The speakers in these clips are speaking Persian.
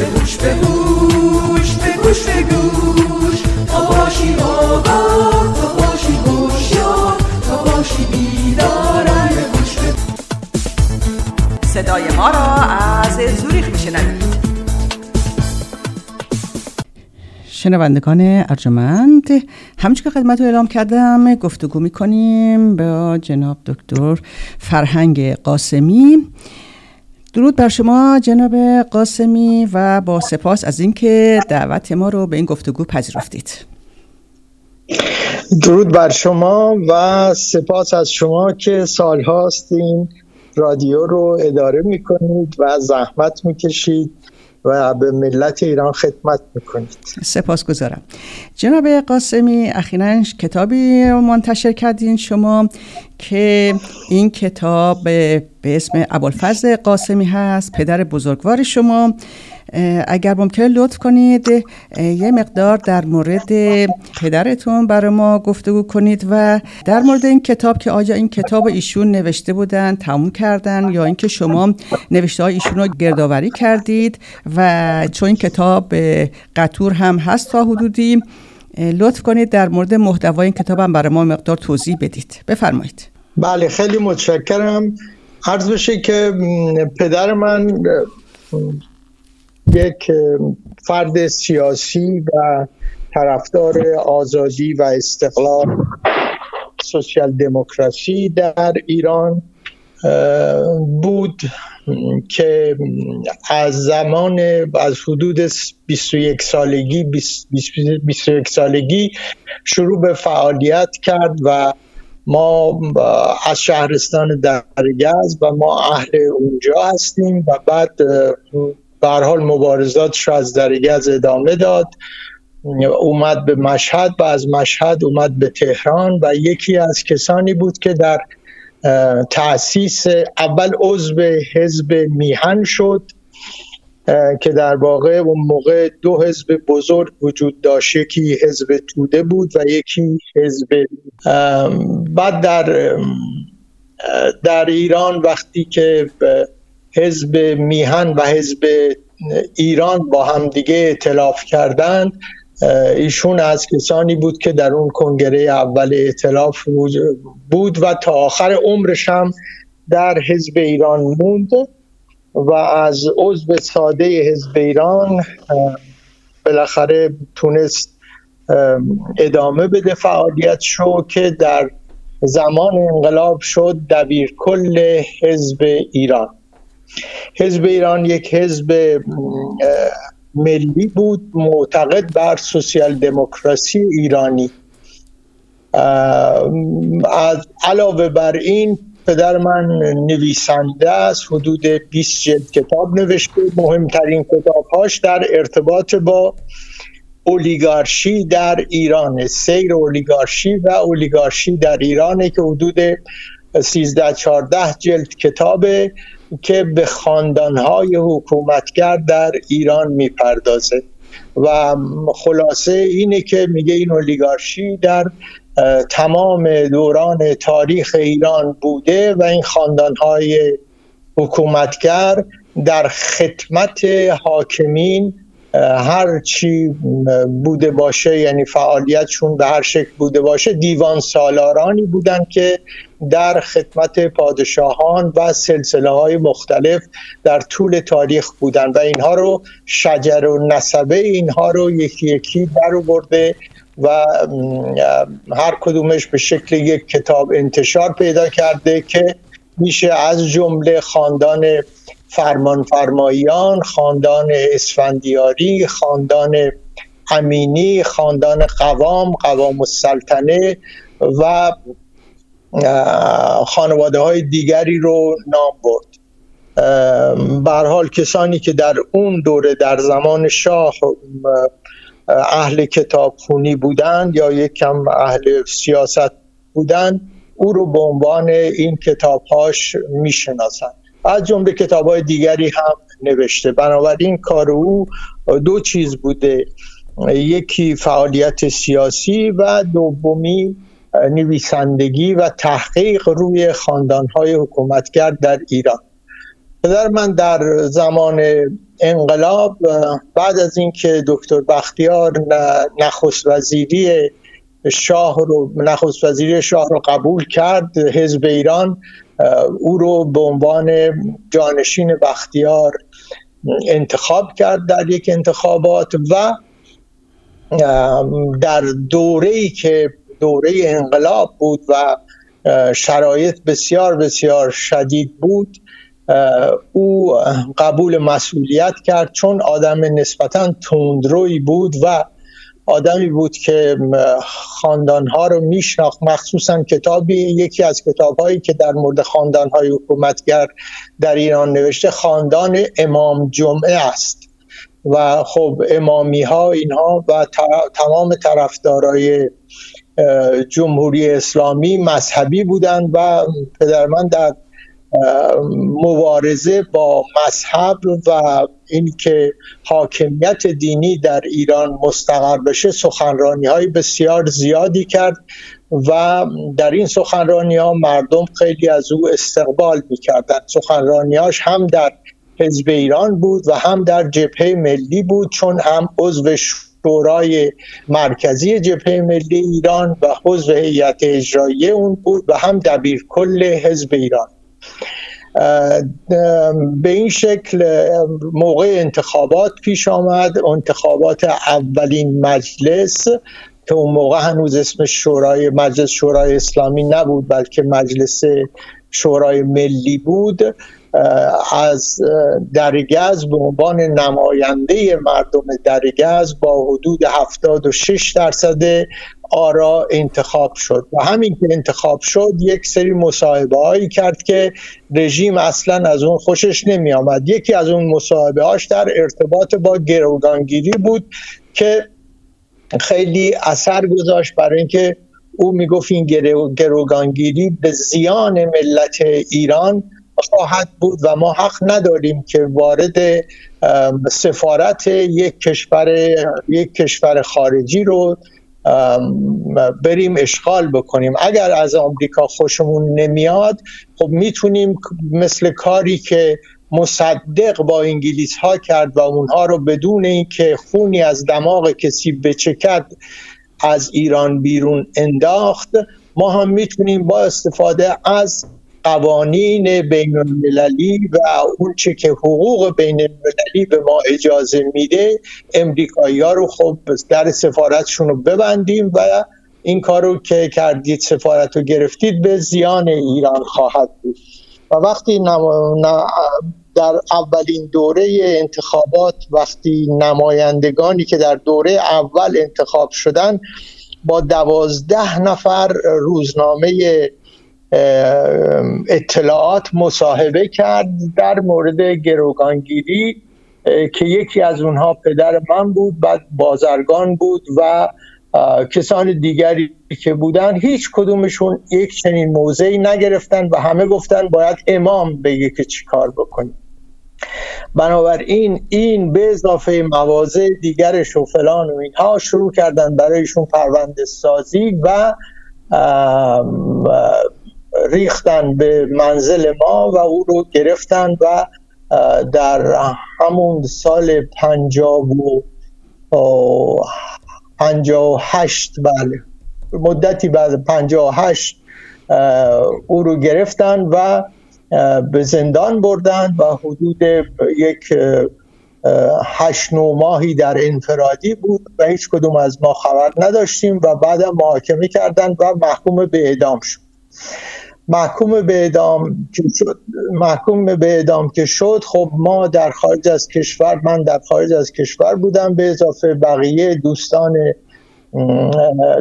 به گوش به گوش به گوش به گوش تا باشی آگاه تا باشی هوشیار تا باشی بیدارم. به گوش به صدای ما را از زوریخ میشنوید. شنوندگان ارجمند همچون که خدمت رو اعلام کردم گفتگو می‌کنیم با جناب دکتر فرهنگ قاسمی. درود بر شما جناب قاسمی و با سپاس از اینکه دعوت ما رو به این گفتگو پذیرفتید. درود بر شما و سپاس از شما که سال این رادیو رو اداره می‌کنید و زحمت می‌کشید. و به ملت ایران خدمت می‌کنید. سپاس گذارم جناب قاسمی اخیرا کتابی منتشر کردین شما که این کتاب به اسم ابوالفضل قاسمی هست پدر بزرگوار شما. اگر ممکن لطف کنید یه مقدار در مورد پدرتون برای ما گفتگو کنید و در مورد این کتاب که آیا این کتاب ایشون نوشته بودن تموم کردن یا اینکه شما نوشته های ایشون رو گردآوری کردید و چون این کتاب قطور هم هست تا حدودی لطف کنید در مورد محتوای این کتاب هم برای ما مقدار توضیح بدید. بفرمایید. بله خیلی متشکرم. عرض بشه که پدر من یک فرد سیاسی و طرفدار آزادی و استقلال سوسیال دموکراسی در ایران بود که از زمان از حدود 21 سالگی 21 سالگی شروع به فعالیت کرد و ما از شهرستان درگز و ما اهل اونجا هستیم و بعد به حال مبارزاتش رو از درگز ادامه داد. اومد به مشهد و از مشهد اومد به تهران و یکی از کسانی بود که در تأسیس اول عضو حزب میهن شد که در واقع اون موقع دو حزب بزرگ وجود داشت یکی حزب توده بود و یکی حزب بعد در در ایران وقتی که حزب میهن و حزب ایران با هم دیگه اعتلاف کردند ایشون از کسانی بود که در اون کنگره اول اعتلاف بود و تا آخر عمرش هم در حزب ایران موند و از عضو ساده حزب ایران بالاخره تونست ادامه بده فعالیت شو که در زمان انقلاب شد دبیر کل حزب ایران. حزب ایران یک حزب ملی بود معتقد بر سوسیال دموکراسی ایرانی. از علاوه بر این پدر من نویسنده است حدود 20 جلد کتاب نوشته. مهمترین کتابهاش در ارتباط با اولیگارشی در ایران سیر اولیگارشی و اولیگارشی در ایرانه که حدود 13 14 جلد کتابه که به خاندانهای حکومتگر در ایران می‌پردازه. و خلاصه اینه که میگه این اولیگارشی در تمام دوران تاریخ ایران بوده و این خاندانهای حکومتگر در خدمت حاکمین هر چی بوده باشه یعنی فعالیتشون به هر شکل بوده باشه دیوان سالارانی بودن که در خدمت پادشاهان و سلسله های مختلف در طول تاریخ بودن و اینها رو شجر و نسبه اینها رو یکی یکی در برده و هر کدومش به شکل یک کتاب انتشار پیدا کرده که میشه از جمله خاندان فرمان فرماییان خاندان اسفندیاری خاندان امینی خاندان قوام قوام السلطنه و خانواده های دیگری رو نام برد. حال کسانی که در اون دوره در زمان شاه اهل کتاب خونی بودند یا یک کم اهل سیاست بودند او رو به عنوان این کتابهاش می‌شناسند. از جمله کتاب های دیگری هم نوشته. بنابراین کار او دو چیز بوده. یکی فعالیت سیاسی و دومی نویسندگی و تحقیق روی خاندانهای حکومتگر در ایران. پدر من در زمان انقلاب بعد از اینکه دکتر بختیار نخست وزیری شاه رو نخست وزیری شاه رو قبول کرد حزب ایران او رو به عنوان جانشین بختیار انتخاب کرد در یک انتخابات و در دوره ای که دوره انقلاب بود و شرایط بسیار بسیار شدید بود او قبول مسئولیت کرد چون آدم نسبتا تندروی بود و آدمی بود که خاندانها رو میشناخت مخصوصا کتابی یکی از کتابهایی که در مورد خاندانهای حکومتگر در ایران نوشته خاندان امام جمعه است. و خب امامی ها اینها و تمام طرفدارای جمهوری اسلامی مذهبی بودند و پدر من در مبارزه با مذهب و اینکه حاکمیت دینی در ایران مستقر بشه سخنرانی های بسیار زیادی کرد و در این سخنرانی ها مردم خیلی از او استقبال می‌کردن سخنرانیاش هم در حزب ایران بود و هم در جبهه ملی بود چون هم عضو شورای مرکزی جبهه ملی ایران و حضو هیئت اجرایی اون بود و هم دبیر کل حزب ایران. به این شکل موقع انتخابات پیش آمد. انتخابات اولین مجلس که اون موقع هنوز اسم شورای مجلس شورای اسلامی نبود بلکه مجلس شورای ملی بود. از درگز به عنوان نماینده مردم درگز با حدود 76 درصد آرا انتخاب شد. و همین که انتخاب شد یک سری مصاحبه هایی کرد که رژیم اصلا از اون خوشش نمی آمد یکی از اون مصاحبه هاش در ارتباط با گروگانگیری بود که خیلی اثر گذاشت برای اینکه او می‌گفت این گروگانگیری به زیان ملت ایران خواهد بود و ما حق نداریم که وارد سفارت یک کشور یک کشور خارجی رو بریم اشغال بکنیم. اگر از آمریکا خوشمون نمیاد خب می‌تونیم مثل کاری که مصدق با انگلیس ها کرد و اونها رو بدون اینکه خونی از دماغ کسی بچکد از ایران بیرون انداخت ما هم می‌تونیم با استفاده از قوانین بین المللی و اون چه که حقوق بین المللی به ما اجازه میده امریکایی ها رو خب در سفارتشون رو ببندیم و این کارو که کردید سفارت رو گرفتید به زیان ایران خواهد بود. و وقتی در اولین دوره انتخابات وقتی نمایندگانی که در دوره اول انتخاب شدن با دوازده نفر روزنامه اطلاعات مصاحبه کرد در مورد گروگانگیری که یکی از اونها پدر من بود بعد بازرگان بود و کسان دیگری که بودن هیچ کدومشون یک چنین موضعی نگرفتن و همه گفتن باید امام بگه که چی کار بکنیم. بنابراین این به اضافه مواضع دیگرش و فلان و اینها شروع کردن برایشون پرونده سازی و ریختن به منزل ما و او رو گرفتن و در همون سال پنجاب و پنجا هشت بله مدتی بعد پنجا هشت او رو گرفتن و به زندان بردن و حدود یک هشت نو ماهی در انفرادی بود و هیچ کدوم از ما خبر نداشتیم و بعد محاکمه کردن و محکوم به اعدام شد. محکوم به اعدام که شد محکوم به اعدام که شد خب ما در خارج از کشور من در خارج از کشور بودم به اضافه بقیه دوستان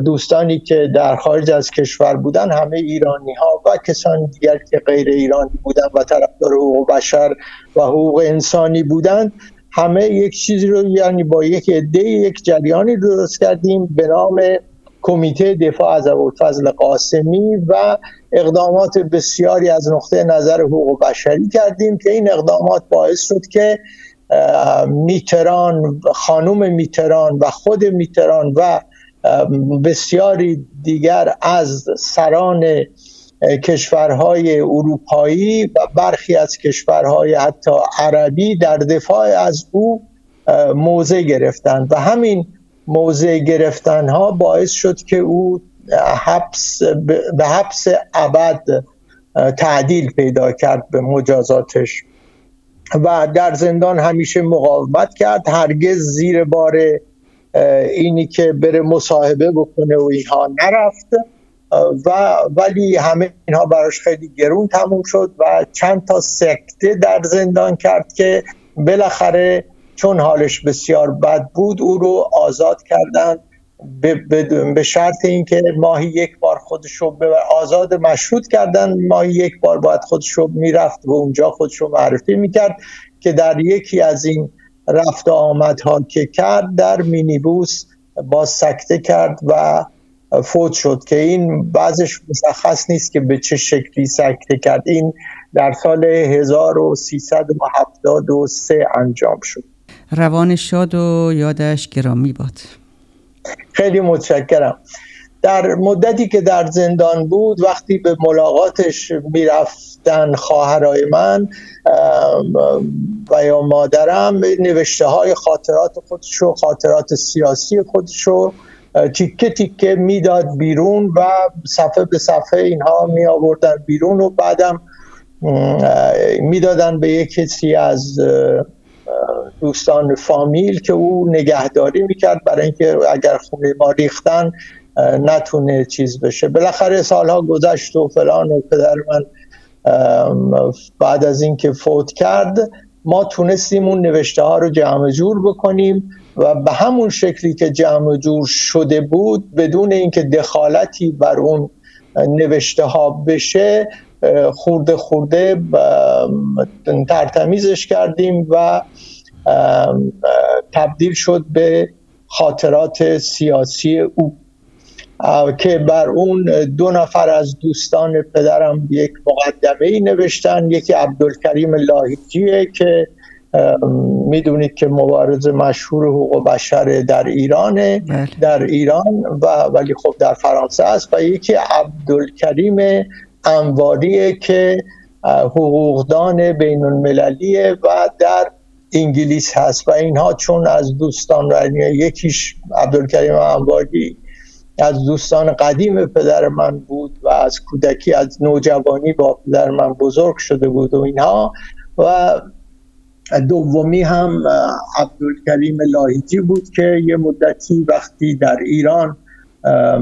دوستانی که در خارج از کشور بودن همه ایرانی ها و کسان دیگر که غیر ایرانی بودن و طرفدار حقوق بشر و حقوق انسانی بودند همه یک چیزی رو یعنی با یک عده یک جریانی درست کردیم به نام کمیته دفاع از ابوالفضل قاسمی و اقدامات بسیاری از نقطه نظر حقوق بشری کردیم که این اقدامات باعث شد که میتران خانوم میتران و خود میتران و بسیاری دیگر از سران کشورهای اروپایی و برخی از کشورهای حتی عربی در دفاع از او موضع گرفتند. و همین موضع گرفتن ها باعث شد که او حبس به حبس ابد تعدیل پیدا کرد به مجازاتش. و در زندان همیشه مقاومت کرد. هرگز زیر بار اینی که بره مصاحبه بکنه و اینها نرفت. و ولی همه اینها براش خیلی گرون تموم شد و چند تا سکته در زندان کرد که بالاخره چون حالش بسیار بد بود او رو آزاد کردند به شرط اینکه ماهی یک بار خودش رو آزاد مشروط کردن. ماهی یک بار باید خودش رو می‌رفت و اونجا خودش رو معرفی می‌کرد که در یکی از این رفت آمدها که کرد در مینیبوس با سکته کرد و فوت شد که این بعضش مشخص نیست که به چه شکلی سکته کرد. این در سال 1373 انجام شد. روان شاد و یادش گرامی باد. خیلی متشکرم. در مدتی که در زندان بود وقتی به ملاقاتش می‌رفتن خواهرای من و یا مادرم نوشته های خاطرات خودش و خاطرات سیاسی خودش رو تیکه تیکه می‌داد بیرون و صفحه به صفحه اینها می آوردن بیرون و بعدم می‌دادن به یک کسی از دوستان فامیل که او نگهداری می‌کرد برای اینکه اگر خونه ما ریختن نتونه چیز بشه. بالاخره سالها گذشت و فلان و پدر من بعد از اینکه فوت کرد ما تونستیم اون نوشته ها رو جمع جور بکنیم و به همون شکلی که جمع جور شده بود بدون اینکه دخالتی بر اون نوشته ها بشه خورده خورده ترتمیزش کردیم و تبدیل شد به خاطرات سیاسی او که بر اون دو نفر از دوستان پدرم یک مقدمه ای نوشتن یکی عبدالکریم لاهیجیه که می‌دونید که مبارز مشهور حقوق بشر در ایرانه بله. در ایران و ولی خب در فرانسه است و یکی عبدالکریم انواریه که حقوقدان بین المللیه و در انگلیس هست و اینها چون از دوستان یکیش عبدالکریم انواری از دوستان قدیم پدر من بود و از کودکی از نوجوانی با پدر من بزرگ شده بود و اینها و دومی هم عبدالکریم لاهیجی بود که یه مدتی وقتی در ایران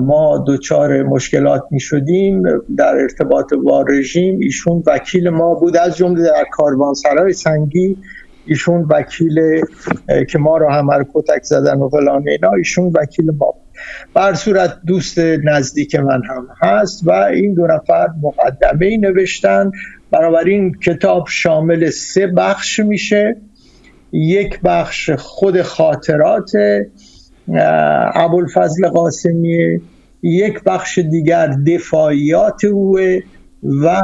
ما دچار مشکلات می شدیم در ارتباط با رژیم. ایشون وکیل ما بود از جمله در کاروانسرای سنگی. ایشون وکیل که ما رو همه کتک زدن و فلان اینا ایشون وکیل ما بر صورت دوست نزدیک من هم هست و این دو نفر مقدمه ای نوشتن. بنابراین کتاب شامل سه بخش میشه. یک بخش خود خاطرات ابوالفضل قاسمی یک بخش دیگر دفاعیات اوه و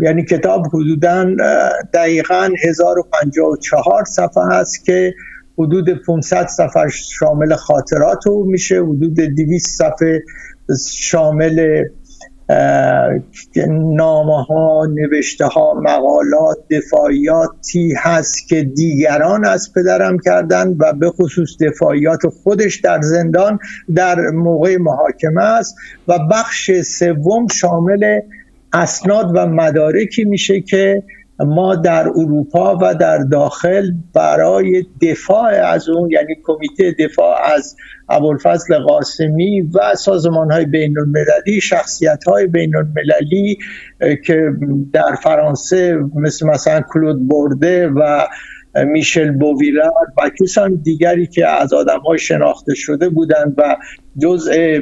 یعنی کتاب حدودا دقیقا 1054 صفحه است که حدود 500 صفحه شامل خاطرات او میشه حدود 200 صفحه شامل نامه ها نوشته ها مقالات دفاعیاتی هست که دیگران از پدرم کردند و به خصوص دفاعیات خودش در زندان در موقع محاکمه است و بخش سوم شامل اسناد و مدارکی میشه که ما در اروپا و در داخل برای دفاع از اون یعنی کمیته دفاع از ابوالفضل قاسمی و سازمان های بین المللی شخصیت های بین المللی که در فرانسه مثل مثلا کلود برده و میشل بوویلر و کسان دیگری که از آدم های شناخته شده بودند و جزء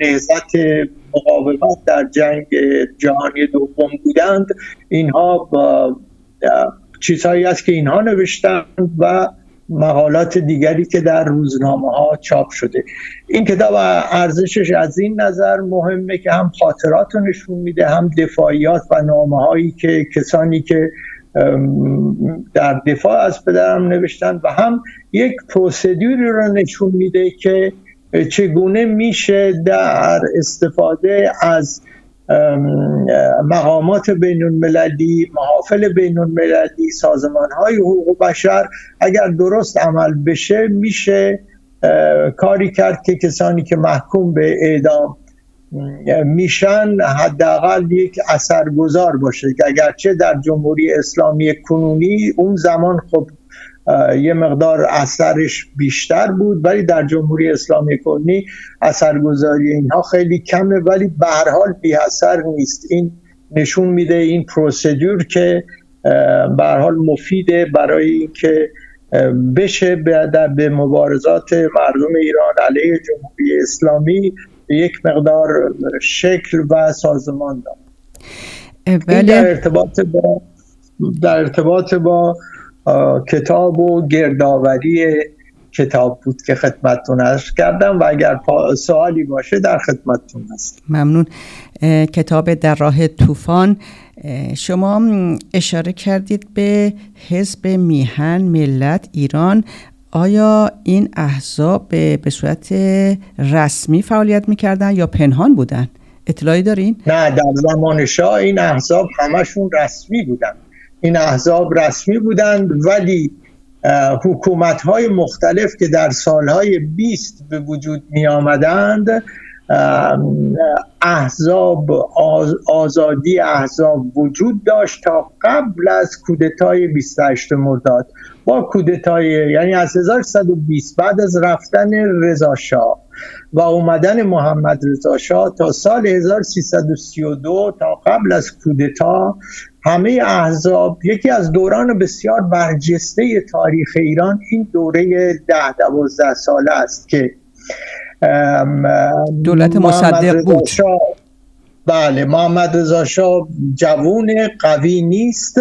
نهزت مقاومت در جنگ جهانی دوم بودند. اینها چیزهایی است که اینها نوشتند و مقالات دیگری که در روزنامه ها چاپ شده. این کتاب ارزشش از این نظر مهمه که هم خاطرات رو نشون میده هم دفاعیات و نامه هایی که کسانی که در دفاع از پدرم نوشتن و هم یک پروسیدوری رو نشون میده که چگونه میشه در استفاده از مقامات بین المللی محافل بین المللی سازمان های حقوق بشر اگر درست عمل بشه میشه کاری کرد که کسانی که محکوم به اعدام میشن حداقل یک اثرگذار باشه که اگرچه در جمهوری اسلامی کنونی اون زمان خب یه مقدار اثرش بیشتر بود ولی در جمهوری اسلامی کنی اثرگذاری اینها خیلی کمه ولی به هر حال بی اثر نیست. این نشون میده این پروسیدور که به هر حال مفیده برای اینکه بشه به مبارزات مردم ایران علیه جمهوری اسلامی. یک مقدار شکل و سازمان داد بله. در ارتباط با در ارتباط با کتاب و گردآوری کتاب بود که خدمتتون عرض کردم و اگر سوالی باشه در خدمتتون هست ممنون. کتاب در راه طوفان. شما اشاره کردید به حزب میهن ملت ایران آیا این احزاب به صورت رسمی فعالیت می‌کردن یا پنهان بودن؟ اطلاعی دارین؟ نه در زمان شاه این احزاب همشون رسمی بودن این احزاب رسمی بودند ولی حکومت های مختلف که در سالهای 20 به وجود می آمدند احزاب آزادی احزاب وجود داشت تا قبل از کودتای 28 مرداد با کودتای یعنی از 1120 بعد از رفتن رضا شاه و اومدن محمد رضا شاه تا سال 1332 تا قبل از کودتا همه احزاب یکی از دوران بسیار برجسته تاریخ ایران این دوره ده دوازده ساله است که دولت مصدق بود. بله محمد رضا شاه جوون قوی نیست.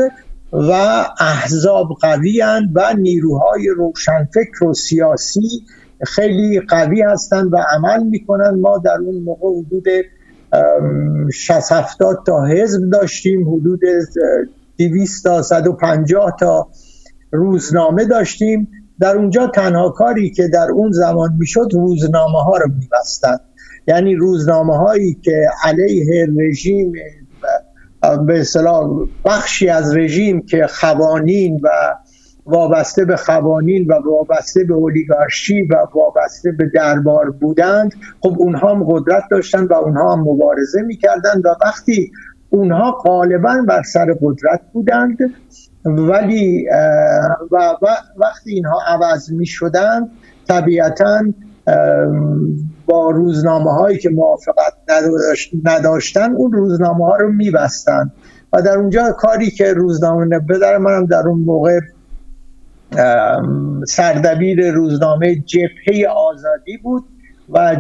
و احزاب قوی و نیروهای روشنفکر و سیاسی خیلی قوی هستند و عمل می‌کنند. ما در اون موقع حدود 60 70 تا حزب داشتیم حدود 200 تا 150 تا روزنامه داشتیم. در اونجا تنها کاری که در اون زمان می‌شد روزنامه ها رو میبستند یعنی روزنامه هایی که علیه رژیم به اصطلاح بخشی از رژیم که خوانین و وابسته به خوانین و وابسته به اولیگارشی و وابسته به دربار بودند خب اونها هم قدرت داشتن و اونها هم مبارزه می‌کردند و وقتی اونها غالبا بر سر قدرت بودند ولی و وقتی اینها عوض می شدند طبیعتا با روزنامه هایی که موافقت نداشتن اون روزنامه ها رو میبستن. و در اونجا کاری که روزنامه نبه در منم در اون موقع سردبیر روزنامه جبهه آزادی بود و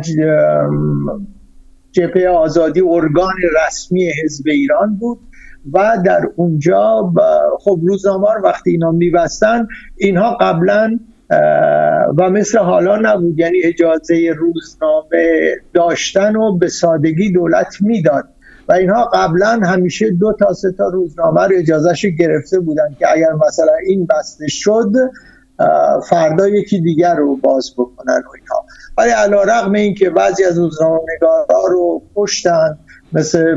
جبهه آزادی ارگان رسمی حزب ایران بود و در اونجا خب روزنامه رو وقتی اینا میبستن اینها قبلا و مثل حالا نبود. یعنی اجازه روزنامه داشتن و به سادگی دولت می‌داد. و اینها قبلا همیشه دو تا سه تا روزنامه رو اجازهش گرفته بودن که اگر مثلا این بسته شد فردا یکی دیگر رو باز بکنن و اینها. ولی علا رقم این که بعضی از روزنامه نگارا رو پشتن مثل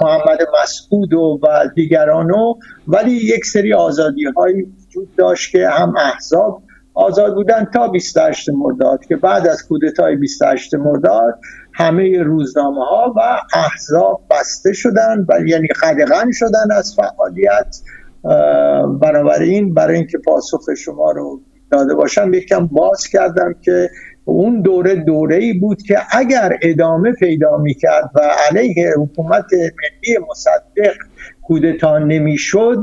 محمد مسعود و, و دیگرانو ولی یک سری آزادی های وجود داشت که هم احزاب آزاد بودن تا 28 مرداد که بعد از کودتای 28 مرداد همه روزنامه ها و احزاب بسته شدن و یعنی خدقن شدن از فعالیت. بنابراین برای اینکه پاسخ شما رو داده باشم یکم باز کردم که اون دوره دوره ای بود که اگر ادامه پیدا می‌کرد و علیه حکومت ملی مصدق کودتا نمی‌شد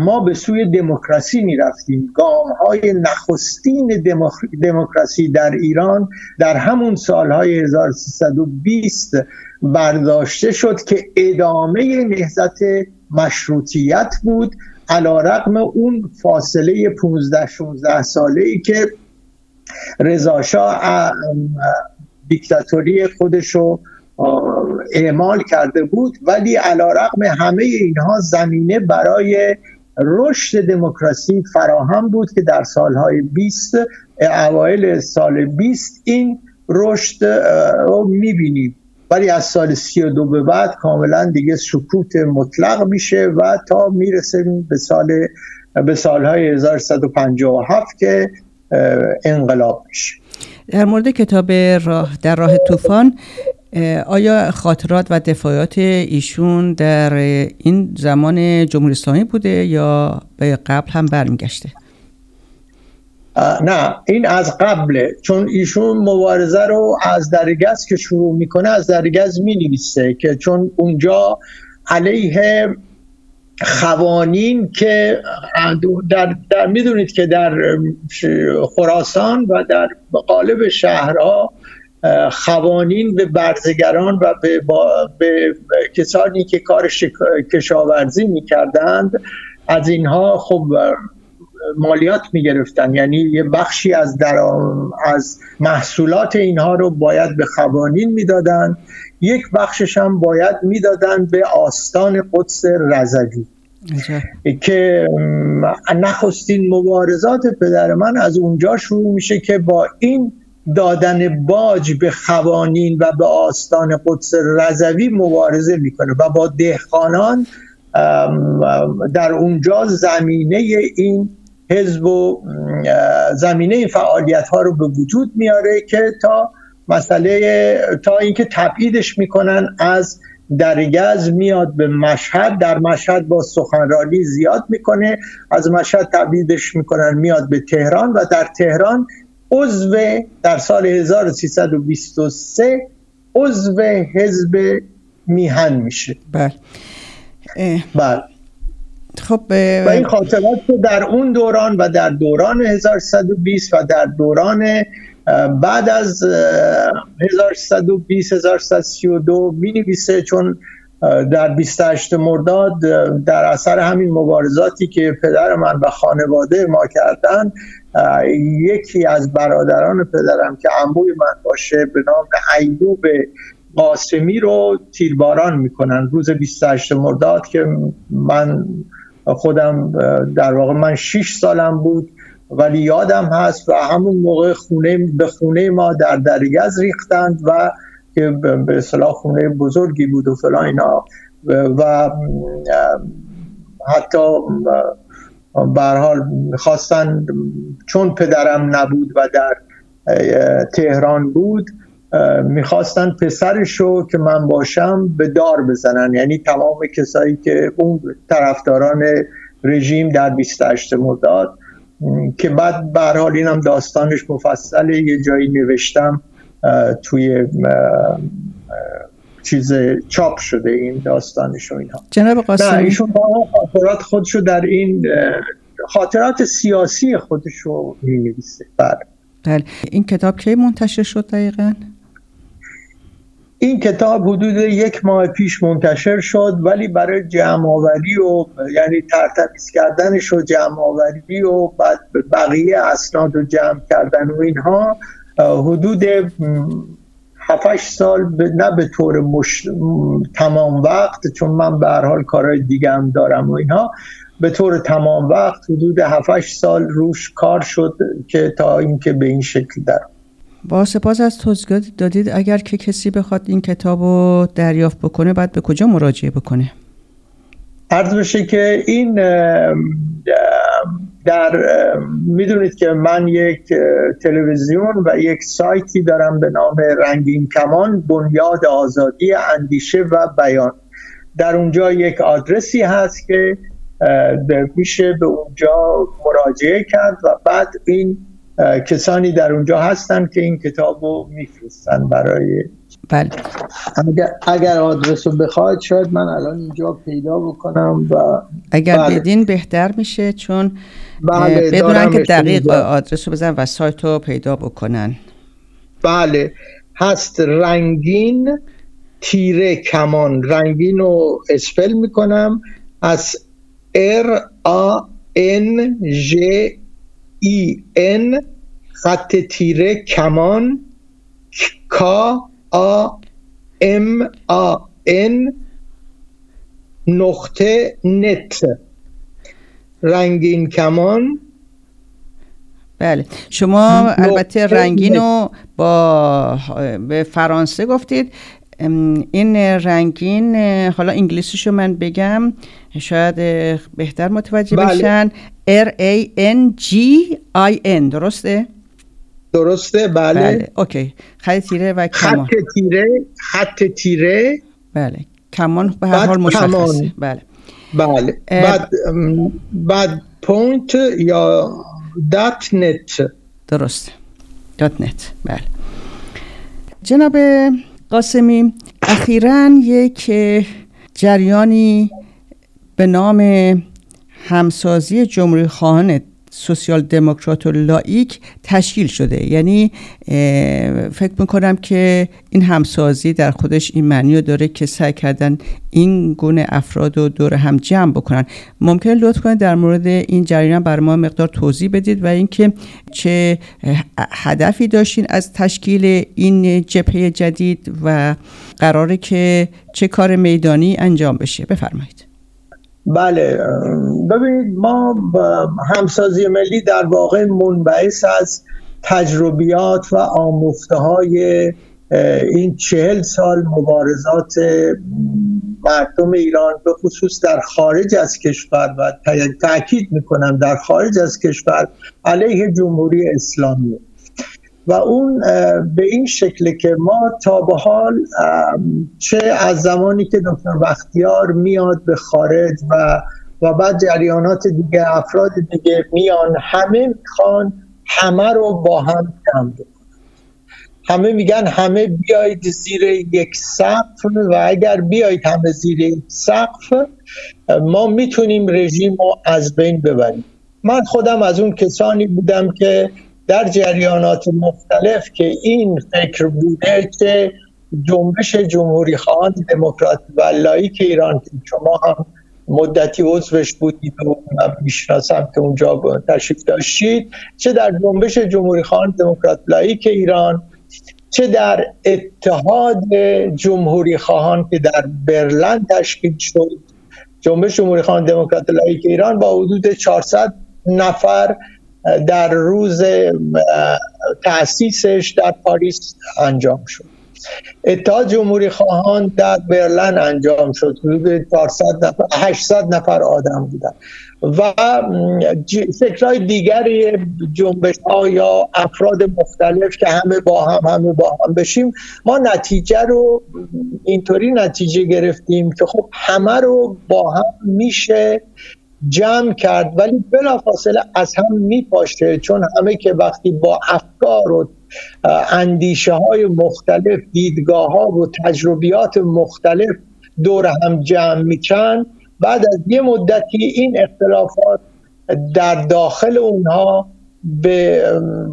ما به سوی دموکراسی می‌رفتیم. گام های نخستین دموکراسی در ایران در همون سالهای 1320 برداشته شد که ادامه نهزت مشروطیت بود علا رقم اون فاصله 15 16 ساله ای که رضاشاه دیکتاتوری خودشو اعمال کرده بود ولی علا رقم همه اینها زمینه برای رشد دموکراسی فراهم بود که در سالهای 20 اوایل سال 20 این رشد رو می‌بینیم. ولی از سال 32 به بعد کاملا دیگه سکوت مطلق میشه و تا می‌رسیم به سال به سالهای 1157 که انقلاب میشه. در مورد کتاب راه در راه طوفان آیا خاطرات و دفاعات ایشون در این زمان جمهوری اسلامی بوده یا به قبل هم برمیگشته؟ نه این از قبله چون ایشون مبارزه رو از درگز که شروع می‌کنه از درگز می که چون اونجا علیه قوانین که در, در می‌دونید که در خراسان و در قالب شهرها قوانین به برزگران و به, به کسانی که کار کشاورزی می‌کردند از اینها خب مالیات می‌گرفتن یعنی یه بخشی از از محصولات اینها رو باید به قوانین می‌دادن یک بخشش هم باید می‌دادن به آستان قدس رضوی. که نخستین مبارزات پدر من از اونجا شروع میشه که با این دادن باج به قوانین و به آستان قدس رضوی مبارزه می‌کنه و با دهقانان در اونجا زمینه این حزب و زمینه این فعالیت ها رو به وجود میاره که تا مسئله تا اینکه تبعیدش می‌کنن از درگز میاد به مشهد در مشهد با سخنرانی زیاد می‌کنه از مشهد تبعیدش می‌کنن میاد به تهران و در تهران عضو در سال 1323 عضو حزب میهن میشه. بله. بله. خب و این خاطرات که در اون دوران و در دوران 1120 و در دوران بعد از 1120 1132 می نویسه چون در 28 مرداد در اثر همین مبارزاتی که پدر من و خانواده ما کردن یکی از برادران پدرم که عموی من باشه به نام ایوب قاسمی رو تیرباران می‌کنن. روز 28 مرداد که من خودم در واقع من 6 سالم بود ولی یادم هست و همون موقع خونه به خونه ما در درگز ریختند و که به اصطلاح خونه بزرگی بود و فلان اینا. و حتی حال می‌خواستن چون پدرم نبود و در تهران بود می‌خواستن پسرشو که من باشم به دار بزنن. یعنی تمام کسایی که اون طرفداران رژیم در 28 مرداد که بعد به حال اینم داستانش مفصله یه جایی نوشتم. توی چیز چاپ شده این داستانش و اینها جناب قاسمی؟ ایشون خاطرات خودشو در این خاطرات سیاسی خودشو می نویسه بله. بله. این کتاب کی منتشر شد دقیقا؟ این کتاب حدود یک ماه پیش منتشر شد ولی برای جمع آوری و یعنی ترتمیز کردنش و جمع آوری و بعد بقیه اسناد رو جمع کردن و اینها حدود 7 سال نه به طور مش... تمام وقت چون من به هر حال کارهای دیگه هم دارم و اینها به طور تمام وقت حدود 7 سال روش کار شد که تا اینکه به این شکل در با سپاس از توضیحات دادید. اگر که کسی بخواد این کتاب رو دریافت بکنه باید به کجا مراجعه بکنه؟ عرض بشه که این در می‌دونید که من یک تلویزیون و یک سایتی دارم به نام رنگین کمان بنیاد آزادی اندیشه و بیان. در اونجا یک آدرسی هست که میشه به اونجا مراجعه کرد و بعد این کسانی در اونجا هستن که این کتاب رو میفرستن برای بله. اگر, اگر آدرس رو بخواید شاید من الان اینجا پیدا بکنم و اگر بله. بدین بهتر میشه چون بله بدونن که دقیق آدرس رو بزن و سایت رو پیدا بکنن. بله. هست رنگین تیره کمان. رنگین رو اسپل می‌کنم. از R A N G ای ان خط تیره کمان کا آ ام آ ان نقطه نت رنگین کمان. بله. شما البته رنگین رو با به فرانسه گفتید. این رنگین حالا انگلیسیشو من بگم. شاید بهتر متوجه بله. بشن. R A N G I N درسته؟ درسته؟ بله, بله. okay. خط تیره و کمان. خط تیره خط تیره. بله. کمان به هر حال مشخصه. بله. بله. بعد بعد point یا dot net درست. dot net بله. جناب قاسمی اخیرا یک جریانی به نام همسازی جمهوری خواهان سوسیال دموکرات و لائیک تشکیل شده. یعنی فکر می‌کنم که این همسازی در خودش این معنی رو داره که سعی کردن این گونه افراد رو دور هم جمع بکنن. ممکن لطف کنید در مورد این جریان بر ما مقدار توضیح بدید و اینکه چه هدفی داشتین از تشکیل این جبهه جدید و قراره که چه کار میدانی انجام بشه. بفرمایید. بله ببینید ما همسازی ملی در واقع منبعث از تجربیات و آموخته های این چهل سال مبارزات مردم ایران به خصوص در خارج از کشور و تاکید می‌کنم در خارج از کشور علیه جمهوری اسلامی. و اون به این شکل که ما تا به حال چه از زمانی که دکتر بختیار میاد به خارج و و بعد جریانات دیگه افراد دیگه میان همه می‌خوان همه رو با هم جمع همه میگن همه بیاید زیر یک سقف و اگر بیاید همه زیر یک سقف ما می‌تونیم رژیم رو از بین ببریم. من خودم از اون کسانی بودم که در جریانات مختلف که این فکر بوده که جنبش جمهوری خواهان دموکرات و لایک ایران که شما هم مدتی عضوش بودید و من می‌شناسم که اونجا تشریف داشتید چه در جنبش جمهوری خواهان دموکرات لایک ایران چه در اتحاد جمهوری خواهان که در برلن تشکیل شد. جنبش جمهوری خواهان دموکرات لایک ایران با حدود 400 نفر در روز تأسیسش در پاریس انجام شد. اتحاد جمهوری خواهان در برلن انجام شد. حدود 400 نفر 800 نفر آدم بودن و فکرهای دیگری جنبش ها یا افراد مختلف که همه با هم همه با هم بشیم ما نتیجه رو اینطوری نتیجه گرفتیم که خب همه رو با هم میشه جمع کرد ولی بلافاصله از هم میپاشه چون همه که وقتی با افکار و اندیشه های مختلف دیدگاه ها و تجربیات مختلف دور هم جمع میچن بعد از یه مدتی این اختلافات در داخل اونها به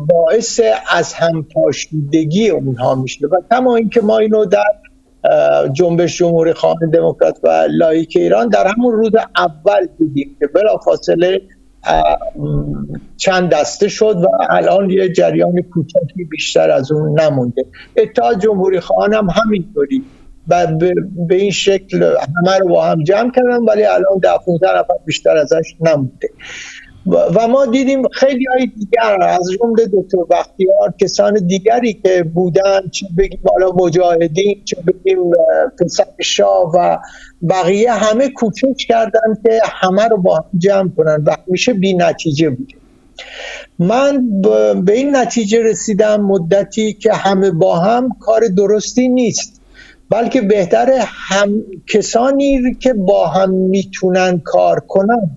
باعث از هم پاشیدگی اونها میشه. و کما اینکه ما اینو در جنبش جمهوری خواهان دموکرات و لایک ایران در همون روز اول دیدیم که بلا فاصله چند دسته شد و الان یه جریان کوچکی بیشتر از اون نمونده. اتحاد جمهوری خواهان هم همینطوری. و به این شکل همه رو با هم جمع کردن ولی الان ده 15 نفر بیشتر ازش نمونده. و ما دیدیم خیلی های دیگر از جمله دکتر بختیار کسان دیگری که بودن چه بگیم حالا مجاهدین چه بگیم پسر شاه و بقیه همه کوچک کردن که همه رو با هم جمع کنن و همیشه بی نتیجه بوده. من به این نتیجه رسیدم مدتی که همه با هم کار درستی نیست بلکه بهتره هم کسانی که با هم می‌تونن کار کنن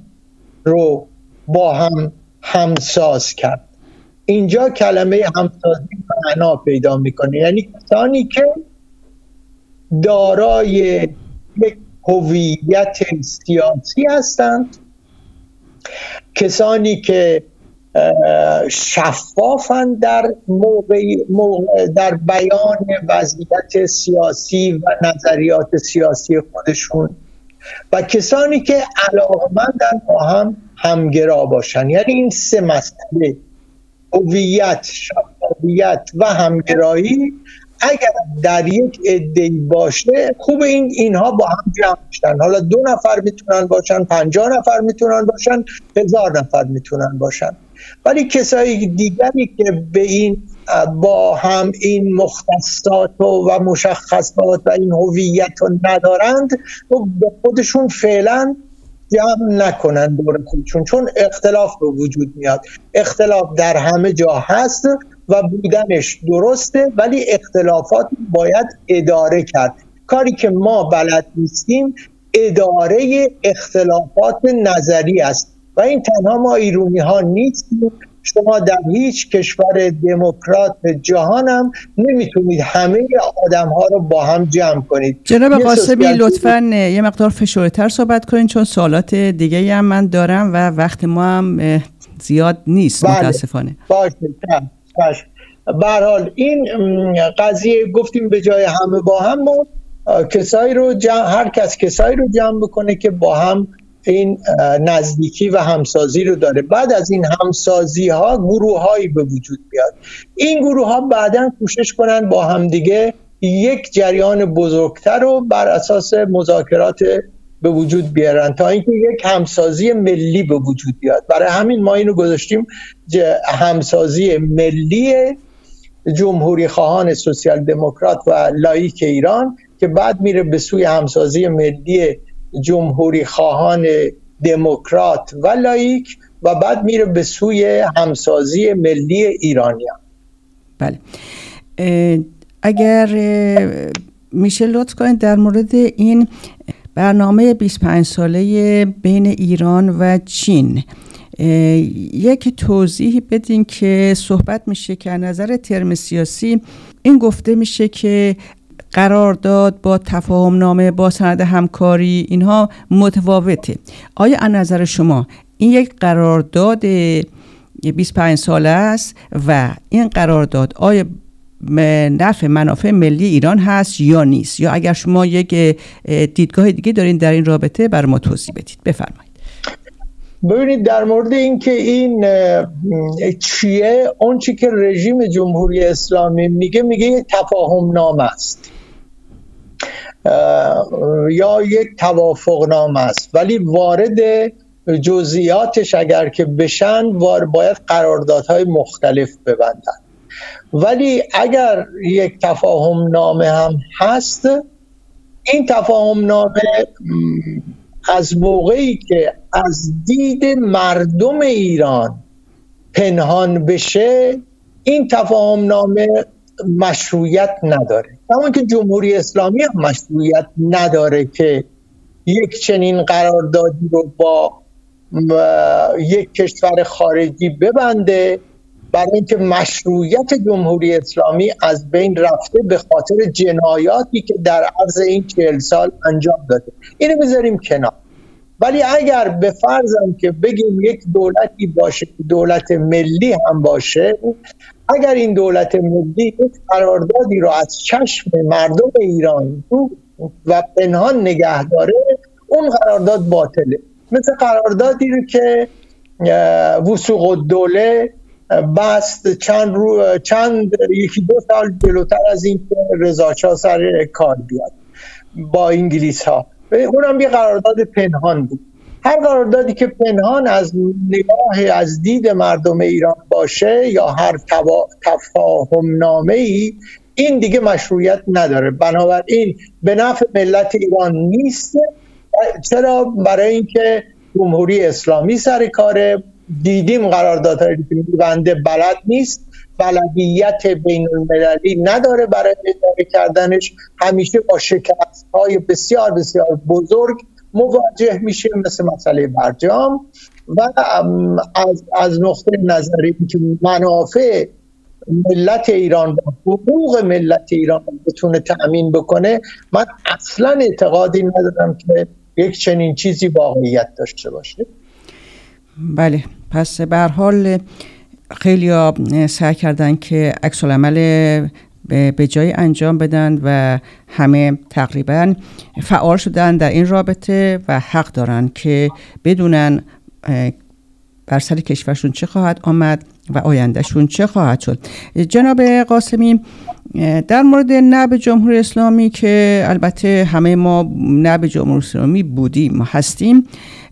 رو با هم همساز کرد. اینجا کلمه همسازی معنا پیدا می‌کنه. یعنی کسانی که دارای یک هویت سیاسی هستند کسانی که شفافن در موقع, در بیان وضعیت سیاسی و نظریات سیاسی خودشون و کسانی که علاقمندن با هم همگرا باشن. یعنی این سه مسئله هویت شفافیت و همگرایی اگر در یک عده باشه خوب این اینها با هم جمع شدن حالا دو نفر می‌تونن باشن پنجاه نفر می‌تونن باشن هزار نفر می‌تونن باشن. ولی کسایی دیگری که به این با هم این مختصات و, مشخصات و این هویت رو ندارند و به خودشون فعلا جمع نکنن دور خودشون چون اختلاف به وجود میاد. اختلاف در همه جا هست و بودنش درسته ولی اختلافات باید اداره کرد. کاری که ما بلد نیستیم اداره اختلافات نظری است. و این تنها ما ایرونی ها نیستیم. شما در هیچ کشور دموکرات جهان هم نمی‌تونید همه آدم ها رو با هم جمع کنید. جناب قاسمی لطفا یه مقدار فشورتر صحبت کنید چون سوالات دیگه هم من دارم و وقت ما هم زیاد نیست. بله. متاسفانه. باشه باشه حال این قضیه گفتیم به جای همه با هم ما کسایی رو جمع، هر کس کسایی رو جمع بکنه که با هم این نزدیکی و همسازی رو داره. بعد از این همسازی ها گروه هایی به وجود بیاد این گروه ها بعدا کوشش کنن با همدیگه یک جریان بزرگتر رو بر اساس مذاکرات به وجود بیارن. تا اینکه یک همسازی ملی به وجود بیاد. برای همین ما اینو گذاشتیم همسازی ملی جمهوری خواهان سوسیال دموکرات و لایک ایران که بعد میره به سوی همسازی ملی جمهوری خواهان دموکرات و لایک و بعد میره به سوی همسازی ملی ایرانیان بله. اگر میشه لطف کنید در مورد این برنامه 25 ساله بین ایران و چین. یک توضیحی بدین که صحبت میشه که نظر ترم سیاسی این گفته میشه که قرارداد با تفاهم نامه با سند همکاری اینها متفاوته. آیا از نظر شما این یک قرارداد 25 ساله است و این قرارداد آیا نفع منافع ملی ایران هست یا نیست؟ یا اگر شما یک دیدگاه دیگه دارین در این رابطه بر ما توضیح بدید. بفرمایید. ببینید در مورد اینکه این چیه اون چی که رژیم جمهوری اسلامی میگه میگه تفاهم نامه است. یا یک توافق نامه است. ولی وارد جزئیاتش اگر که بشن باید قراردادهای مختلف ببندن. ولی اگر یک تفاهم نامه هم هست این تفاهم نامه از موقعی که از دید مردم ایران پنهان بشه این تفاهم نامه مشروعیت نداره. همون که جمهوری اسلامی هم مشروعیت نداره که یک چنین قراردادی رو با یک کشور خارجی ببنده برای اینکه مشروعیت جمهوری اسلامی از بین رفته به خاطر جنایاتی که در عرض این چهل سال انجام داده. اینو بذاریم کنار. ولی اگر به فرضم که بگیم یک دولتی باشه دولت ملی هم باشه اگر این دولت ملی یک قراردادی رو از چشم مردم ایران و پنهان نگه داره اون قرارداد باطله. مثل قراردادی رو که وسوق دوله بست چند رو چند یکی دو سال جلوتر از این که رضا سر کار بیاد با انگلیس ها اونم یه قرارداد پنهان بود. هر قراردادی که پنهان از نگاه از دید مردم ایران باشه یا هر تفاهم نامه ای این دیگه مشروعیت نداره. بنابراین به نفع ملت ایران نیست. چرا؟ برای اینکه جمهوری اسلامی سر کار دیدیم قراردادهای بنده بلد نیست. بلدیت بین المللی نداره برای اداره کردنش. همیشه با شکست های بسیار بسیار بزرگ مواجه میشه مثل مسئله برجام و از, از نقطه نظری که منافع ملت ایران و حقوق ملت ایران بتونه تأمین بکنه من اصلا اعتقادی ندارم که یک چنین چیزی واقعیت داشته باشه. بله پس به حال خیلی سعی کردن که عکس عمل به جای انجام بدن و همه تقریبا فعال شدن در این رابطه و حق دارن که بدونن بر سر کشورشون چه خواهد آمد. و آیندهشون چه خواهد شد. جناب قاسمی در مورد نب جمهوری اسلامی که البته همه ما نب جمهوری اسلامی بودیم هستیم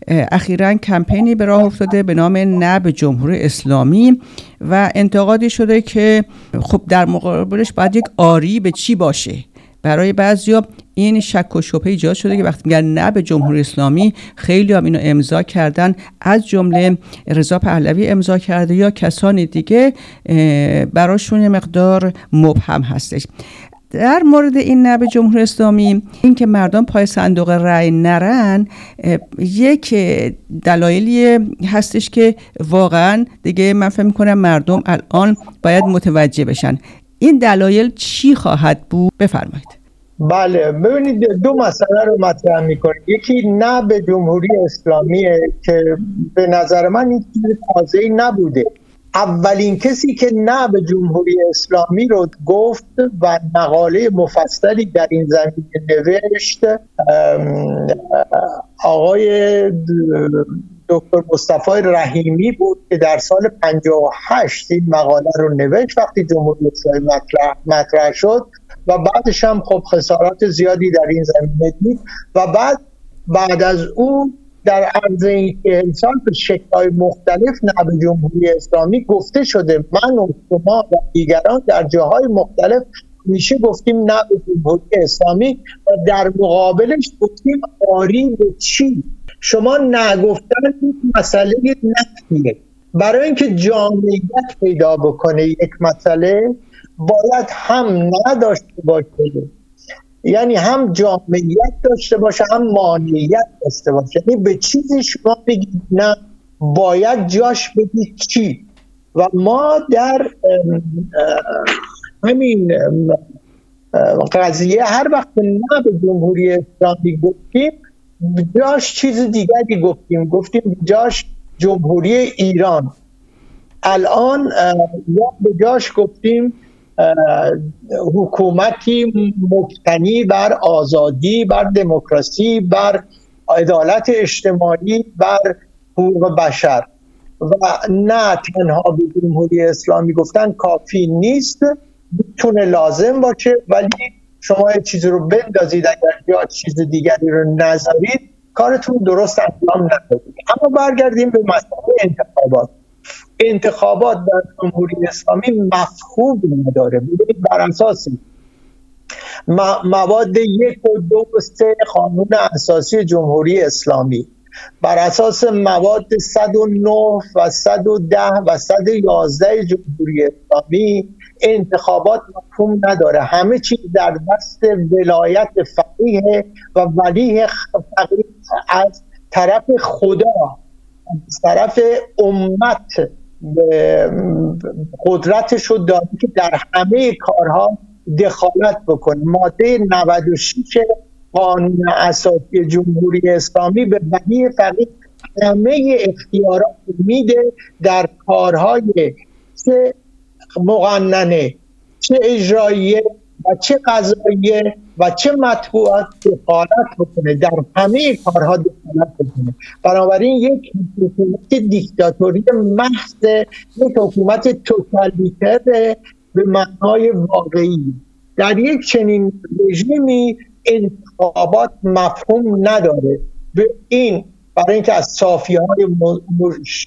اخیرا کمپینی به راه افتاده به نام نب جمهوری اسلامی و انتقادی شده که خب در مقابلش باید یک آری به چی باشه. برای بعضیا این شک و شبهه ایجاد شده که وقتی میگن نه به جمهوری اسلامی خیلی هم اینو امضا کردن. از جمله رضا پهلوی امضا کرده یا کسانی دیگه براشون مقدار مبهم هستش. در مورد این نب جمهوری اسلامی اینکه مردم پای صندوق رأی نرن یک دلایلی هستش که واقعا دیگه من فکر می‌کنم مردم الان باید متوجه بشن. این دلایل چی خواهد بود؟ بفرمایید. بله ببینید دو مسئله رو مطرح می‌کنید یکی نه به جمهوری اسلامیه که به نظر من این چیز تازه نبوده. اولین کسی که نه به جمهوری اسلامی رو گفت و مقاله مفصلی در این زمینه نوشت آقای دکتر مصطفی رحیمی بود که در سال 58 این مقاله رو نوشت وقتی جمهوری اسلامی مطرح, مطرح شد و بعدش هم خب خسارات زیادی در این زمینه دید و بعد بعد از اون در عرض این سال به شکلهای مختلف نب جمهوری اسلامی گفته شده. من و شما و دیگران در جاهای مختلف میشه گفتیم نب جمهوری اسلامی و در مقابلش گفتیم آری به چی؟ شما نگفتن این مسئله نفیه برای اینکه جامعیت پیدا بکنه یک مسئله باید هم نداشته باشه. یعنی هم جامعیت داشته باشه هم مانعیت داشته باشه. یعنی به چیزی شما بگید نه باید جاش بگید چی. و ما در همین قضیه هر وقت نه به جمهوری اسلامی گفتیم جاش چیز دیگری گفتیم. گفتیم جاش جمهوری ایران. الان یا به جاش گفتیم حکومتی مبتنی بر آزادی بر دموکراسی بر عدالت اجتماعی بر حقوق بشر. و نه تنها به جمهوری اسلامی گفتن کافی نیست. می‌تونه لازم باشه ولی شما یه چیزی رو بندازید اگر یا چیز دیگری رو نذارید کارتون درست انجام ندادید اما برگردیم به مسئله انتخابات. انتخابات در جمهوری اسلامی مفهوم نداره. ببینید بر اساس مواد یک و دو و سه قانون اساسی جمهوری اسلامی. بر اساس مواد 109 و 110 و 111 جمهوری اسلامی انتخابات مفهوم نداره. همه چیز در دست ولایت فقیه و ولی فقیه از طرف خدا از طرف امت قدرتش رو داره که در همه کارها دخالت بکنه. ماده 96 قانون اساسی جمهوری اسلامی به ولی فقیه همه اختیارات میده در کارهای مقننه. چه اجراییه و چه قضاییه و چه مطبوعات دخالت بکنه. در همه کارها دخالت بکنه. بنابراین یک حکومت دیکتاتوری محض یک حکومت توتالیتر به معنای واقعی. در یک چنین رژیمی انتخابات مفهوم نداره. به این برای اینکه از صافی های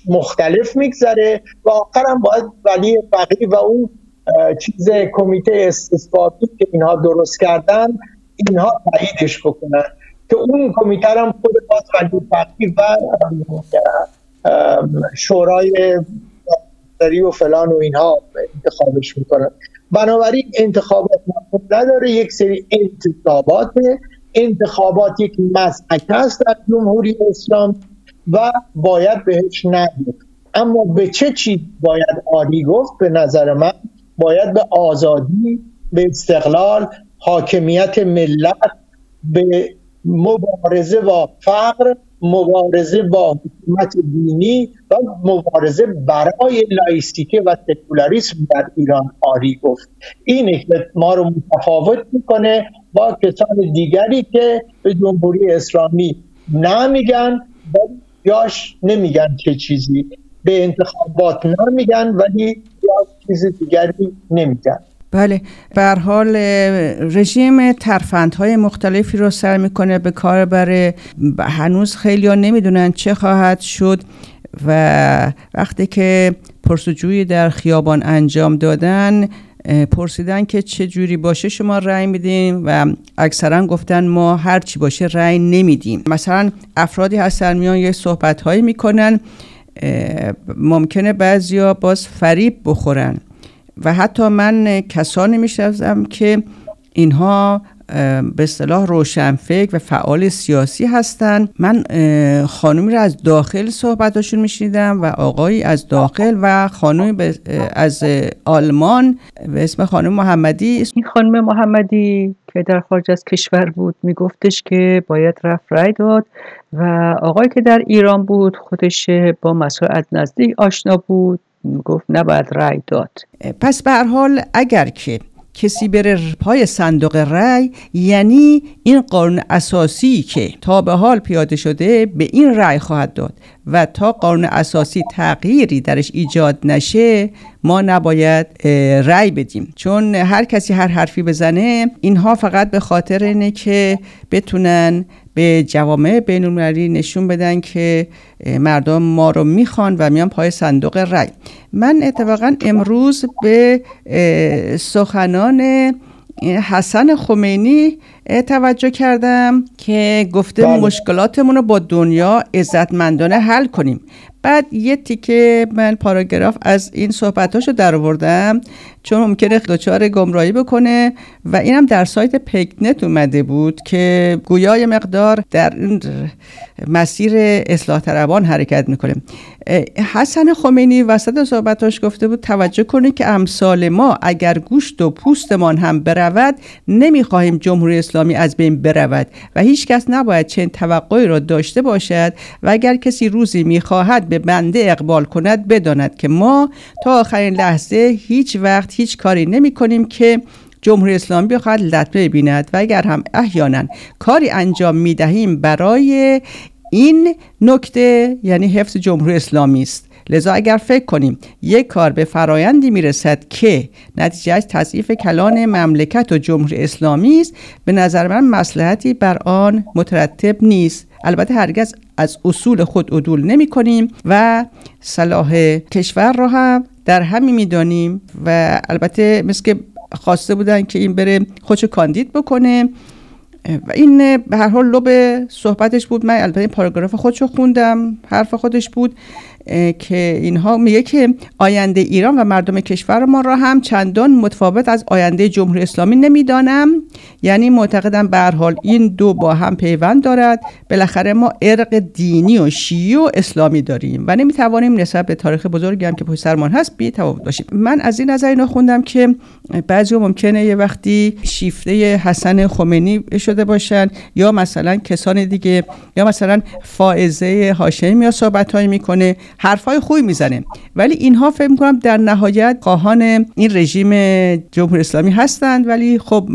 مختلف میگذره و آخرم باید ولی فقیه و اون چیز کمیته استثباتی که اینها درست کردن اینها تاییدش بکنن. که اون کمیته هم خود باز ولی و شورای و فلان و اینها انتخابش می‌کنن. بنابراین انتخابات نداره یک سری انتخابات انتخابات یک مسئله است در جمهوری اسلام و باید بهش نگفت. اما به چه چیز باید آری گفت؟ به نظر من باید به آزادی به استقلال حاکمیت ملت به مبارزه با فقر مبارزه با حکومت دینی و مبارزه برای لایستیکه و سکولاریسم در ایران آری گفت. اینه که ما رو متفاوت می‌کنه. با کسان دیگری که به جمهوری اسلامی نمیگن ولی یاش نمیگن چه چیزی. به انتخابات نمیگن ولی چیز دیگری نمیگن. بله به حال رژیم ترفندهای مختلفی رو سر می‌کنه به کار بره هنوز خیلی ها نمی‌دونن چه خواهد شد و وقتی که پرسجویی در خیابان انجام دادن پرسیدن که چه جوری باشه شما رأی میدین و اکثرا گفتن ما هر چی باشه رأی نمیدیم. مثلا افرادی هستن میان یه صحبت هایی می‌کنن ممکنه بعضیا باز فریب بخورن. و حتی من کسانی می‌شناسم که اینها به اصطلاح روشنفکر و فعال سیاسی هستند من خانومی رو از داخل صحبتاشون میشنیدم و آقایی از داخل و خانومی از آلمان به اسم خانم محمدی. این خانم محمدی که در خارج از کشور بود میگفتش که باید رفت رای داد و آقایی که در ایران بود خودش با مسائل نزدیک آشنا بود. گفت نباید رای داد. پس به هر حال اگر که کسی بره پای صندوق رأی یعنی این قانون اساسی که تا به حال پیاده شده به این رأی خواهد داد و تا قانون اساسی تغییری درش ایجاد نشه ما نباید رأی بدیم. چون هر کسی هر حرفی بزنه اینها فقط به خاطر اینه که بتونن به جوامع بین نشون بدن که مردم ما رو می‌خوان و میان پای صندوق رای من اتفاقا امروز به سخنان حسن خمینی توجه کردم که گفته بله. مشکلاتمون رو با دنیا عزتمندانه حل کنیم بعد یه تیکه من پاراگراف از این صحبتاشو در آوردم چون ممکنه دچار گمراهی بکنه و اینم در سایت پکنت اومده بود که گویا یه مقدار در این مسیر اصلاح طلبان حرکت می‌کنه حسن خمینی وسط صحبتاش گفته بود توجه کنید که امثال ما اگر گوشت و پوستمان هم برود نمی‌خواهیم جمهوری اسلامی از بین برود و هیچ کس نباید چنین توقعی را داشته باشد و اگر کسی روزی می‌خواهد به بنده اقبال کند بداند که ما تا آخرین لحظه هیچ وقت هیچ کاری نمی کنیم که جمهوری اسلامی بخواهد لطمه بیند و اگر هم احیانا کاری انجام می دهیم برای این نکته یعنی حفظ جمهوری اسلامی است. لذا اگر فکر کنیم یک کار به فرایندی می‌رسد که نتیجه تضعیف کلان مملکت و جمهوری اسلامی است به نظر من مسلحتی بر آن مترتب نیست. البته هرگز از اصول خود عدول نمی کنیم و صلاح کشور را هم در همین می‌دانیم و البته مثل که خواسته بودن که این بره خودشو کاندید بکنه. و این به هر حال لب صحبتش بود. من البته این پاراگراف خودشو خوندم حرف خودش بود. که اینها میگه که آینده ایران و مردم کشور ما را هم چندان متفاوت از آینده جمهوری اسلامی نمی‌دانم. یعنی معتقدم به حال این دو با هم پیوند دارد. بالاخره ما ارق دینی و شیعی و اسلامی داریم و نمی‌توانیم نسبت به تاریخ بزرگی هم که پشت سرمان هست بی باشیم. من از این نظر اینو خوندم که بعضی ممکنه یه وقتی شیفته حسن خمینی شده باشن یا مثلا کسان دیگه یا مثلا فائزه هاشمی یا صحبت می‌کنه. حرفای خوبی می‌زنه. ولی اینها فکر می‌کنم در نهایت خواهان این رژیم جمهوری اسلامی هستند. ولی خب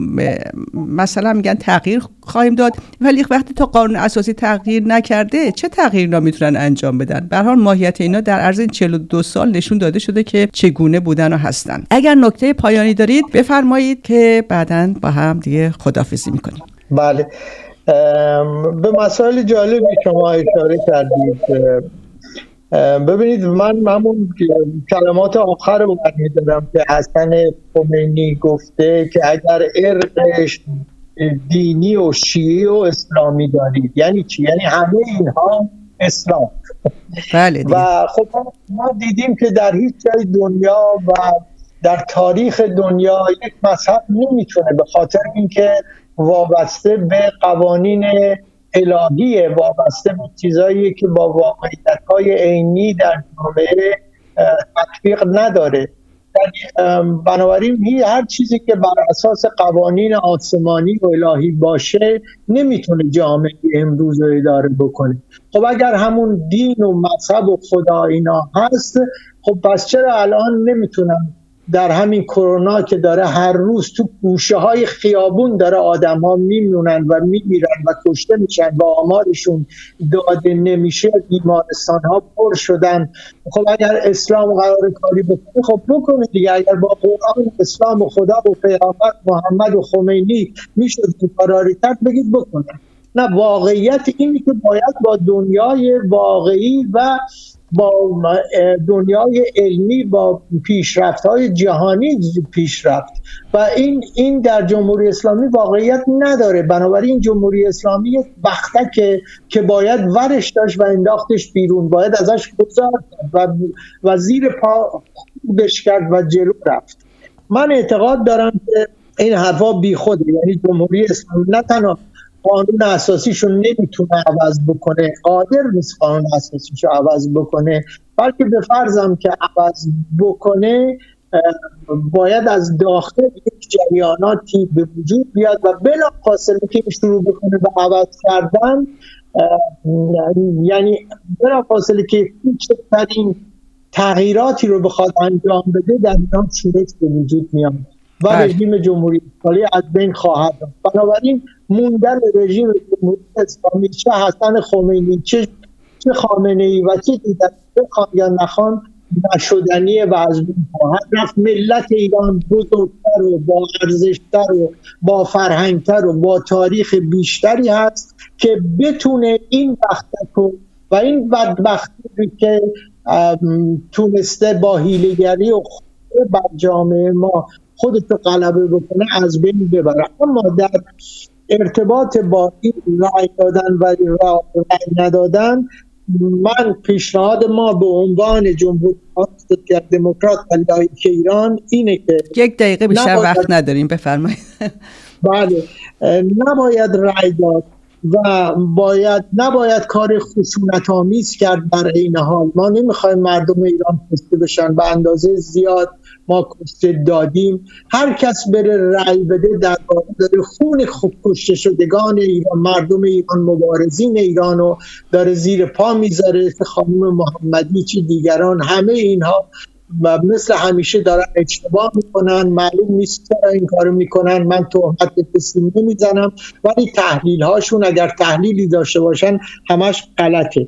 مثلا میگن تغییر خواهیم داد. ولی وقتی تا قانون اساسی تغییر نکرده چه تغییری اینا می‌تونن انجام بدن؟ به حال ماهیت اینا در عرض این 42 سال نشون داده شده که چگونه بودن و هستن. اگر نکته پایانی دارید بفرمایید که بعدا با هم دیگه خدافزی می‌کنیم. بله. به مسائل جالبی شما اشاره کردید. ببینید من همون کلمات آخر رو میدارم که حسن خمینی گفته که اگر ارقش دینی و شیعی و اسلامی دارید. یعنی چی؟ یعنی همه اینها اسلام. بله و خب ما دیدیم که در هیچ جای دنیا و در تاریخ دنیا یک مذهب نمی‌تونه به خاطر اینکه وابسته به قوانین الهیه وابسته به چیزایی که با واقعیت های عینی در جامعه تطبیق نداره. بنابراین هر چیزی که بر اساس قوانین آسمانی و الهی باشه نمی‌تونه جامعه امروز رو اداره بکنه. خب اگر همون دین و مذهب و خدا اینا هست خب پس چرا الان نمی‌تونن در همین کرونا که داره هر روز تو گوشه های خیابون داره آدم ها میمونن و میمیرن و کشته میشن و آمارشون داده نمیشه بیمارستان ها پر شدن. خب اگر اسلام قرار کاری بکنه خب بکنه دیگه. اگر با قرآن اسلام و خدا و پیامبر محمد و خمینی می‌شد این کاراری کرد بگید بکنه. نه واقعیت اینی که باید با دنیای واقعی و با دنیای علمی با پیشرفت های جهانی پیشرفت. و این این در جمهوری اسلامی واقعیت نداره. بنابراین جمهوری اسلامی بختکه که باید ورش داشت و انداختش بیرون. باید ازش گذار و, و زیر پا خودش کرد و جلو رفت. من اعتقاد دارم که این حرفا بی خوده یعنی جمهوری اسلامی نه تنها قانون اساسیشو نمی‌تونه عوض بکنه. قادر نیست قانون اساسیشو عوض بکنه. بلکه به فرضم که عوض بکنه باید از داخل یک جریاناتی به وجود بیاد و بلا فاصله که شروع بکنه به عوض کردن یعنی بلا فاصله که کوچکترین تغییراتی رو بخواد انجام بده در ایران شورش به وجود میاد. و بله. رژیم جمهوری اسلامی از بین خواهد رفت بنابراین موندن رژیم جمهوری اسلامی چه حسن خمینی چه چه خامنه ای و چه دیدن بخوان یا نخوان نشدنی و از بین خواهد رفت ملت ایران بزرگتر و با ارزشتر و با فرهنگتر و با تاریخ بیشتری هست که بتونه این وقت و این بدبختی که تونسته با هیلگری و بر جامعه ما خودتو غلبه بکنه از بین ببره. اما در ارتباط با این رای دادن و رای ندادن من پیشنهاد ما به عنوان جمهوری دموکرات و لایک ایران اینه که یک دقیقه بیشتر وقت نداریم بفرمایید. بله نباید رای داد و باید نباید کار خشونت آمیز کرد در این حال. ما نمی‌خوایم مردم ایران کشته بشن به اندازه زیاد ما کشته دادیم. هر کس بره رأی بده در داره خون خوب کشته شدگان ایران مردم ایران مبارزین ایران رو داره زیر پا می‌ذاره خانم محمدی چی دیگران همه اینها و مثل همیشه دارن اشتباه می‌کنن معلوم نیست چرا این کارو می‌کنن من تهمت به کسی نمی‌زنم. ولی تحلیل هاشون اگر تحلیلی داشته باشن همش غلطه.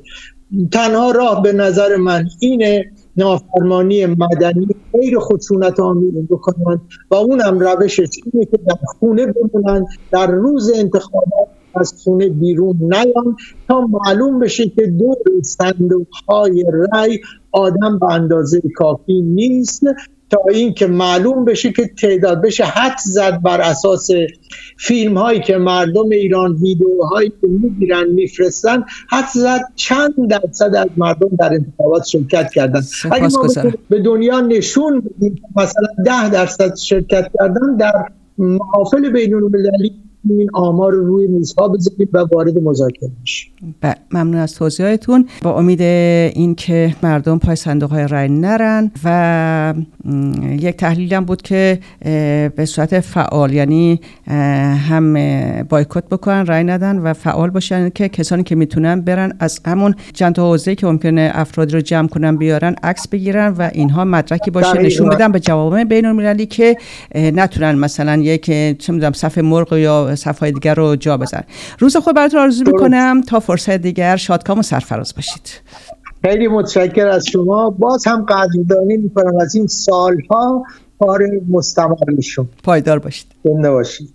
تنها راه به نظر من اینه نافرمانی مدنی غیر خشونت آمیز بکنن و اونم روشش اینه که در خونه بمونن در روز انتخابات از خونه بیرون نیان تا معلوم بشه که دور صندوق های رای آدم به اندازه کافی نیست. تا اینکه معلوم بشه که تعداد بشه حد زد بر اساس فیلم هایی که مردم ایران ویدیوهایی که می‌گیرن میفرستن حد زد چند درصد از مردم در انتخابات شرکت کردن. اگه ما به دنیا نشون بدیم مثلا ده درصد شرکت کردن در محافل بین المللی این آمار رو روی میزها بذارید و وارد مذاکره بشید. ممنون از توضیحاتون. با امید اینکه مردم پای صندوق های رای نرن و یک تحلیل هم بود که به صورت فعال یعنی هم بایکوت بکنن رای ندن و فعال باشن که کسانی که می‌تونن برن از همون چند تا حوزه که ممکنه افرادی رو جمع کنن بیارن عکس بگیرن و اینها مدرکی باشه نشون بدن به جوامع بین المللی که نتونن مثلا یک چه می‌دونم صف مرغ یا صفهای دیگر رو جا بزن روز خود براتون آرزو می‌کنم. تا فرصت دیگر شادکام و سرفراز باشید. خیلی متشکر از شما. باز هم قدردانی می‌کنم از این سالها کار مستمر پایدار باشید. زنده باشید.